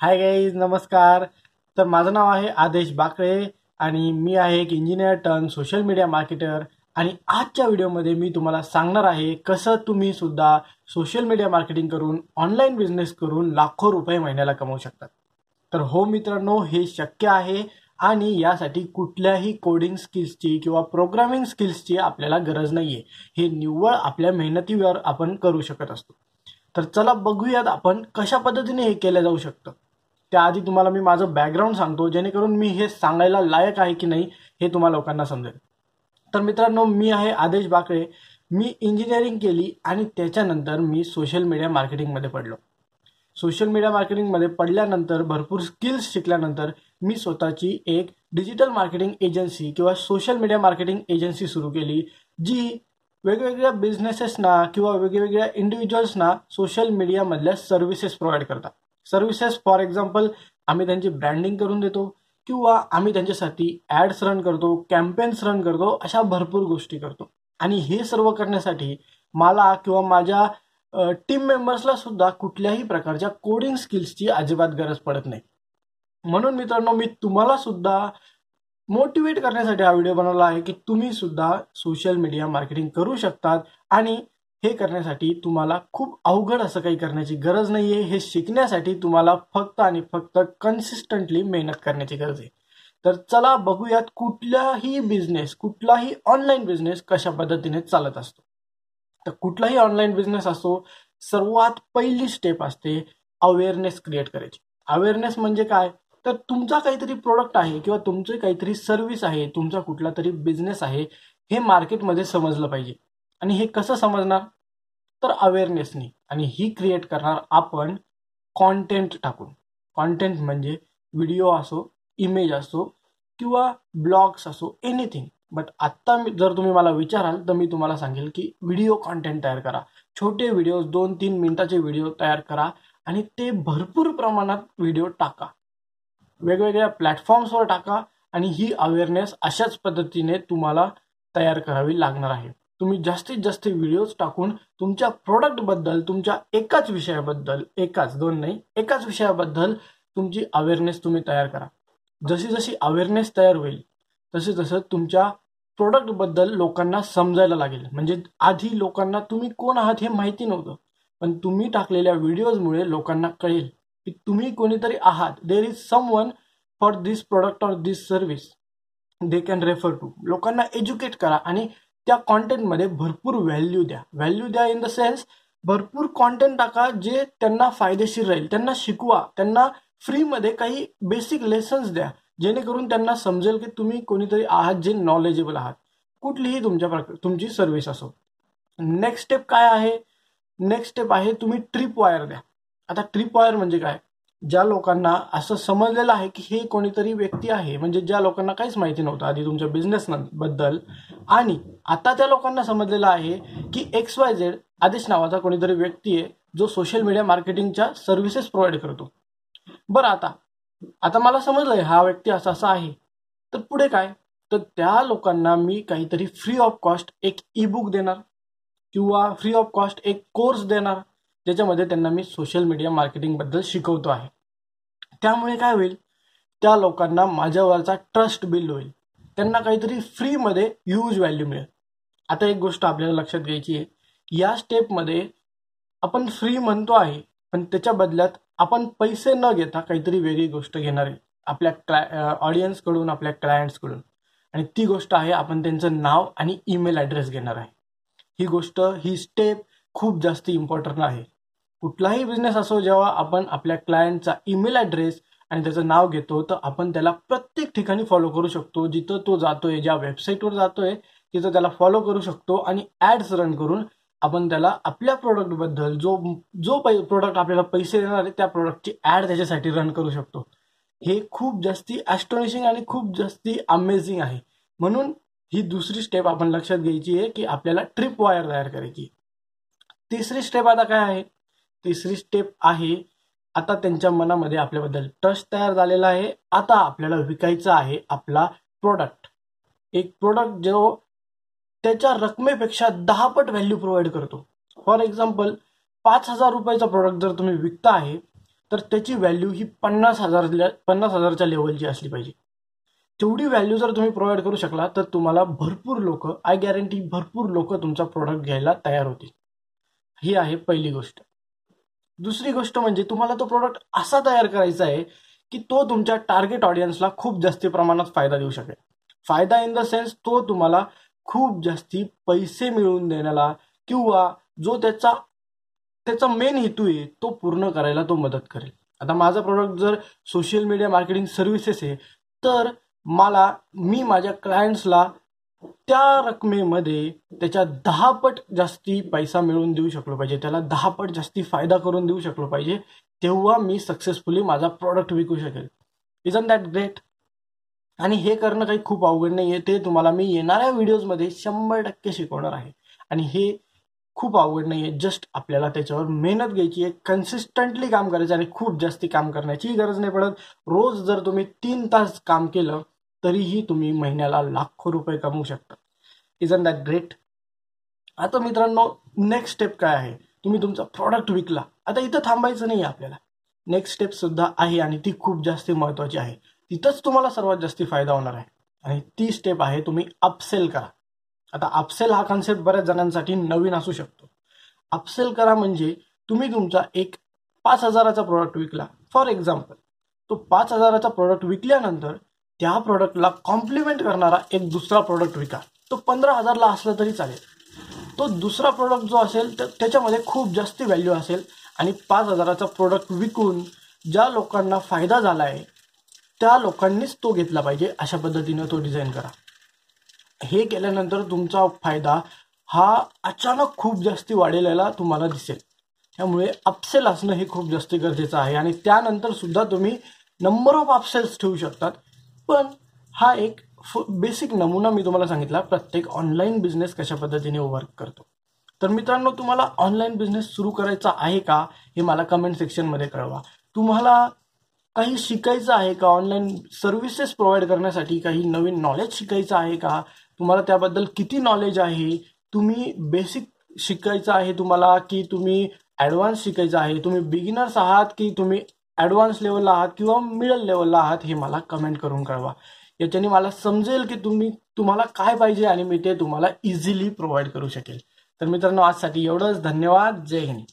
Hi guys नमस्कार. तर माझं नाव आहे आदेश बाकळे आणि मी आहे एक engineer turn social media marketer आणि आजच्या व्हिडिओमध्ये मी तुम्हाला सांगणार आहे कसं तुम्ही सुद्धा सोशल मीडिया मार्केटिंग करून ऑनलाईन बिझनेस करून लाखो रुपये महिन्याला कमवू शकतात तर हो मित्रांनो हे शक्य आहे आणि यासाठी कुठल्याही कोडिंग स्किल्सची किंवा प्रोग्रामिंग स्किल्सची आपल्याला गरज नाही आहे हे निव्वळ आपल्या मेहनतीवर आपण करू शकत असतो. तर चला बघूयात आपण कशा पद्धतीने हे केलं जाऊ शकतं. त्याआधी तुम्हाला मी माझं बॅकग्राऊंड सांगतो जेणेकरून मी हे सांगायला लायक आहे की नाही हे तुम्हाला लोकांना समजेल. तर मित्रांनो मी आहे आदेश बाकळे. मी इंजिनिअरिंग केली आणि त्याच्यानंतर मी सोशल मीडिया मार्केटिंगमध्ये पडलो. सोशल मीडिया मार्केटिंगमध्ये पडल्यानंतर भरपूर स्किल्स शिकल्यानंतर मी स्वतःची एक डिजिटल मार्केटिंग एजन्सी किंवा सोशल मीडिया मार्केटिंग एजन्सी सुरू केली जी वेगवेगळ्या बिझनेसेसना किंवा वेगवेगळ्या इंडिव्हिज्युअल्सना सोशल मीडियामधल्या सर्व्हिसेस प्रोव्हाइड करतात. सर्व्हिसेस फॉर एक्झाम्पल आम्ही त्यांची ब्रँडिंग करून देतो किंवा आम्ही त्यांच्यासाठी ॲड्स रन करतो कॅम्पेन्स रन करतो अशा भरपूर गोष्टी करतो. आणि हे सर्व करण्यासाठी मला किंवा माझ्या टीम मेंबर्सला सुद्धा कुठल्याही प्रकारच्या कोडिंग स्किल्सची अजिबात गरज पडत नाही. म्हणून मित्रांनो मी तुम्हाला सुद्धा मोटिवेट करण्यासाठी हा व्हिडिओ बनवला आहे की तुम्ही सुद्धा सोशल मीडिया मार्केटिंग करू शकतात आणि हे करण्यासाठी तुम्हाला खूप अवघड असं काही करण्याची गरज नाही आहे हे शिकण्यासाठी तुम्हाला फक्त आणि फक्त कन्सिस्टंटली मेहनत करण्याची गरज आहे. तर चला बघूयात कुठलाही बिझनेस कुठलाही ऑनलाईन बिझनेस कशा पद्धतीने चालत असतो. तर कुठलाही ऑनलाईन बिझनेस असो सर्वात पहिली स्टेप असते अवेअरनेस क्रिएट करायची. अवेअरनेस म्हणजे काय? तर तुमचा काहीतरी प्रोडक्ट आहे किंवा तुमचे काहीतरी सर्व्हिस आहे तुमचा कुठला तरी बिझनेस आहे हे मार्केटमध्ये समजलं पाहिजे. आणि हे कसं समजणार? तर अवेअरनेसनी आणि ही क्रिएट करणार आपण कॉन्टेंट टाकून. कॉन्टेंट म्हणजे व्हिडिओ असो इमेज असो किंवा ब्लॉग्स असो एनिथिंग बट आत्ता मी जर तुम्ही मला विचाराल तर मी तुम्हाला सांगेल की व्हिडिओ कॉन्टेंट तयार करा. छोटे व्हिडिओ दोन तीन मिनटाचे व्हिडिओ तयार करा आणि ते भरपूर प्रमाणात व्हिडिओ टाका. वेगवेगळ्या प्लॅटफॉर्म्सवर टाका आणि ही अवेअरनेस अशाच पद्धतीने तुम्हाला तयार करावी लागणार आहे. तुम्ही जास्तीत जास्त व्हिडिओज टाकून तुमच्या प्रोडक्टबद्दल तुमच्या एकाच विषयाबद्दल एकाच दोन नाही एकाच विषयाबद्दल तुमची अवेअरनेस तुम्ही तयार करा. जशी जशी अवेअरनेस तयार होईल तसे तसं तुमच्या प्रोडक्टबद्दल लोकांना समजायला लागेल. म्हणजे आधी लोकांना तुम्ही कोण आहात हे माहिती नव्हतं पण तुम्ही टाकलेल्या व्हिडिओजमुळे लोकांना कळेल की तुम्ही कोणीतरी आहात. There is someone for this product or this service they can refer to लोकांना एज्युकेट करा आणि त्या कॉन्टेंटमध्ये भरपूर व्हॅल्यू द्या. व्हॅल्यू द्या इन द सेन्स भरपूर कॉन्टेंट टाका जे त्यांना फायदेशीर राहील. त्यांना शिकवा. त्यांना फ्रीमध्ये काही बेसिक लेसन्स द्या. जेणेकरून त्यांना समजेल की तुम्ही कोणीतरी आहात जे नॉलेजेबल आहात. कुठलीही तुमच्या तुमची सर्व्हिस असो. नेक्स्ट स्टेप काय आहे? नेक्स्ट स्टेप आहे तुम्ही ट्रिप वायर द्या. आता ट्रिप वायर म्हणजे काय? ज्या लोकांना असं समजलेलं आहे की हे कोणीतरी व्यक्ती आहे म्हणजे ज्या लोकांना काहीच माहिती नव्हतं आधी तुमच्या बिझनेस बद्दल आणि आता त्या लोकांना समजलेलं आहे की एक्स वाय झेड आदेश नावाचा कोणीतरी व्यक्ती आहे जो सोशल मीडिया मार्केटिंगच्या सर्व्हिसेस प्रोव्हाइड करतो. बरं आता आता मला समजलंय हा व्यक्ती असा असा आहे. तर पुढे काय? तर त्या लोकांना मी काहीतरी फ्री ऑफ कॉस्ट एक ई बुक देणार किंवा फ्री ऑफ कॉस्ट एक कोर्स देणार ज्याच्यामध्ये त्यांना मी सोशल मीडिया मार्केटिंगबद्दल शिकवतो आहे. त्यामुळे काय होईल? त्या लोकांना माझ्यावरचा ट्रस्ट बिल्ड होईल. त्यांना काहीतरी फ्रीमध्ये ह्यूज व्हॅल्यू मिळेल. आता एक गोष्ट आपल्याला लक्षात घ्यायची आहे. या स्टेपमध्ये आपण फ्री म्हणतो आहे पण त्याच्या बदल्यात आपण पैसे न घेता काहीतरी वेगळी गोष्ट घेणार आहे. आपल्या क्लाय ऑडियन्सकडून आपल्या क्लायंट्सकडून आणि ती गोष्ट आहे आपण त्यांचं नाव आणि ईमेल ॲड्रेस घेणार आहे. ही गोष्ट ही स्टेप खूप जास्त इम्पॉर्टंट आहे. कुठलाही बिझनेस असो जेव्हा आपण आपल्या क्लायंटचा ईमेल ॲड्रेस आणि त्याचं नाव घेतो तर आपण त्याला प्रत्येक ठिकाणी फॉलो करू शकतो. जिथं तो जातोय ज्या वेबसाईटवर जातोय तिथं त्याला फॉलो करू शकतो आणि ॲड्स रन करून आपण त्याला आपल्या प्रोडक्टबद्दल जो जो पै प्रोडक्ट आपल्याला पैसे देणार आहे त्या प्रोडक्टची ॲड त्याच्यासाठी रन करू शकतो. हे खूप जास्ती ॲस्टॉनिशिंग आणि खूप जास्ती अमेझिंग आहे. म्हणून ही दुसरी स्टेप आपण लक्षात घ्यायची आहे की आपल्याला ट्रिप वायर तयार करायची तिसरी स्टेप आता काय आहे? तिसरी स्टेप आहे आता त्यांच्या मनामध्ये आपल्याबद्दल ट्रस्ट तयार झालेला आहे. आता आपल्याला विकायचा आहे आपला प्रोडक्ट एक प्रोडक्ट जो त्याच्या रकमेपेक्षा दहा पट व्हॅल्यू प्रोव्हाइड करतो. फॉर एक्झाम्पल पाच हजार रुपयाचा प्रोडक्ट जर तुम्ही विकता आहे तर त्याची व्हॅल्यू ही पन्नास हजार पन्नास हजारच्या लेवलची असली पाहिजे. तेवढी व्हॅल्यू जर तुम्ही प्रोव्हाइड करू शकला तर तुम्हाला भरपूर लोक आय गॅरंटी भरपूर लोक तुमचा प्रोडक्ट घ्यायला तयार होतील. ही आहे पहिली गोष्ट. दुसरी गोष्ट म्हणजे तुम्हाला तो प्रोडक्ट असा तयार करायचा आहे की तो तुमच्या टार्गेट ऑडियन्सला खूप जास्ती प्रमाणात फायदा देऊ शकेल. फायदा इन द सेन्स तो तुम्हाला खूप जास्ती पैसे मिळवून देण्याला किंवा जो त्याचा त्याचा मेन हेतू आहे तो पूर्ण करायला तो मदत करेल. आता माझा प्रोडक्ट जर सोशल मीडिया मार्केटिंग सर्व्हिसेस आहे तर मला मी माझ्या क्लायंट्सला त्या रकमेमध्ये त्याच्या दहा पट जास्ती पैसा मिळवून देऊ शकलो पाहिजे. त्याला दहा पट जास्ती फायदा करून देऊ शकलो पाहिजे तेव्हा मी सक्सेसफुली माझा प्रॉडक्ट विकू शकेल. इज अन दॅट ग्रेट आणि हे करणं काही खूप अवघड नाही आहे ते तुम्हाला मी येणाऱ्या व्हिडिओजमध्ये शंभर टक्के शिकवणार आहे. आणि हे खूप अवघड नाही आहे जस्ट आपल्याला त्याच्यावर मेहनत घ्यायची आहे. कन्सिस्टंटली काम करायचं आणि खूप जास्ती काम करण्याची गरज नाही पडत. रोज जर तुम्ही तीन तास काम केलं तरीही तुम्ही महिन्याला लाखो रुपये कमवू शकता. इज अन दॅट ग्रेट आता मित्रांनो नेक्स्ट स्टेप काय आहे? तुम्ही तुमचा प्रॉडक्ट विकला. आता इथं थांबायचं नाही आपल्याला. नेक्स्ट स्टेप सुद्धा आहे आणि ती खूप जास्त महत्वाची आहे. तिथंच तुम्हाला सर्वात जास्त फायदा होणार आहे. आणि ती स्टेप आहे तुम्ही अपसेल करा. आता अपसेल हा कॉन्सेप्ट बऱ्याच जणांसाठी नवीन असू शकतो. अपसेल करा म्हणजे तुम्ही तुमचा एक पाच हजाराचा प्रोडक्ट विकला. फॉर एक्झाम्पल तो पाच हजाराचा प्रोडक्ट विकल्यानंतर त्या प्रोडक्टला कॉम्प्लिमेंट करणारा एक दुसरा प्रोडक्ट विका. तो पंधरा हजारला असला तरी चालेल. तो दुसरा प्रोडक्ट जो असेल तर त्याच्यामध्ये खूप जास्त व्हॅल्यू असेल आणि पाच हजाराचा प्रोडक्ट विकून ज्या लोकांना फायदा झाला आहे त्या लोकांनीच तो घेतला पाहिजे. अशा पद्धतीनं तो डिझाईन करा. हे केल्यानंतर तुमचा फायदा हा अचानक खूप जास्ती वाढलेला तुम्हाला दिसेल. त्यामुळे अपसेल असणं हे खूप जास्त गरजेचं आहे आणि त्यानंतर सुद्धा तुम्ही नंबर ऑफ अपसेल्स ठेवू शकतात. पण हा एक बेसिक नमुना मी तुम्हाला सांगितला प्रत्येक ऑनलाईन बिझनेस कशा पद्धतीने वर्क करतो. तर मित्रांनो तुम्हाला ऑनलाईन बिझनेस सुरू करायचा आहे का हे मला कमेंट सेक्शनमध्ये कळवा. तुम्हाला काही शिकायचं आहे का ऑनलाईन सर्व्हिसेस प्रोव्हाइड करण्यासाठी काही नवीन नॉलेज शिकायचं आहे का तुम्हाला त्याबद्दल किती नॉलेज आहे तुम्ही बेसिक शिकायचं आहे तुम्हाला की तुम्ही ॲडव्हान्स शिकायचं आहे तुम्ही बिगिनर्स आहात की तुम्ही ॲडव्हान्स लेवलला आहात किंवा मिडल लेवलला आहात हे मला कमेंट करून कळवा. याच्याने मला समजेल की तुम्ही तुम्हाला काय पाहिजे आणि मी ते तुम्हाला इझिली प्रोव्हाइड करू शकेल. तर मित्रांनो आजसाठी एवढंच. धन्यवाद. जय हिंद.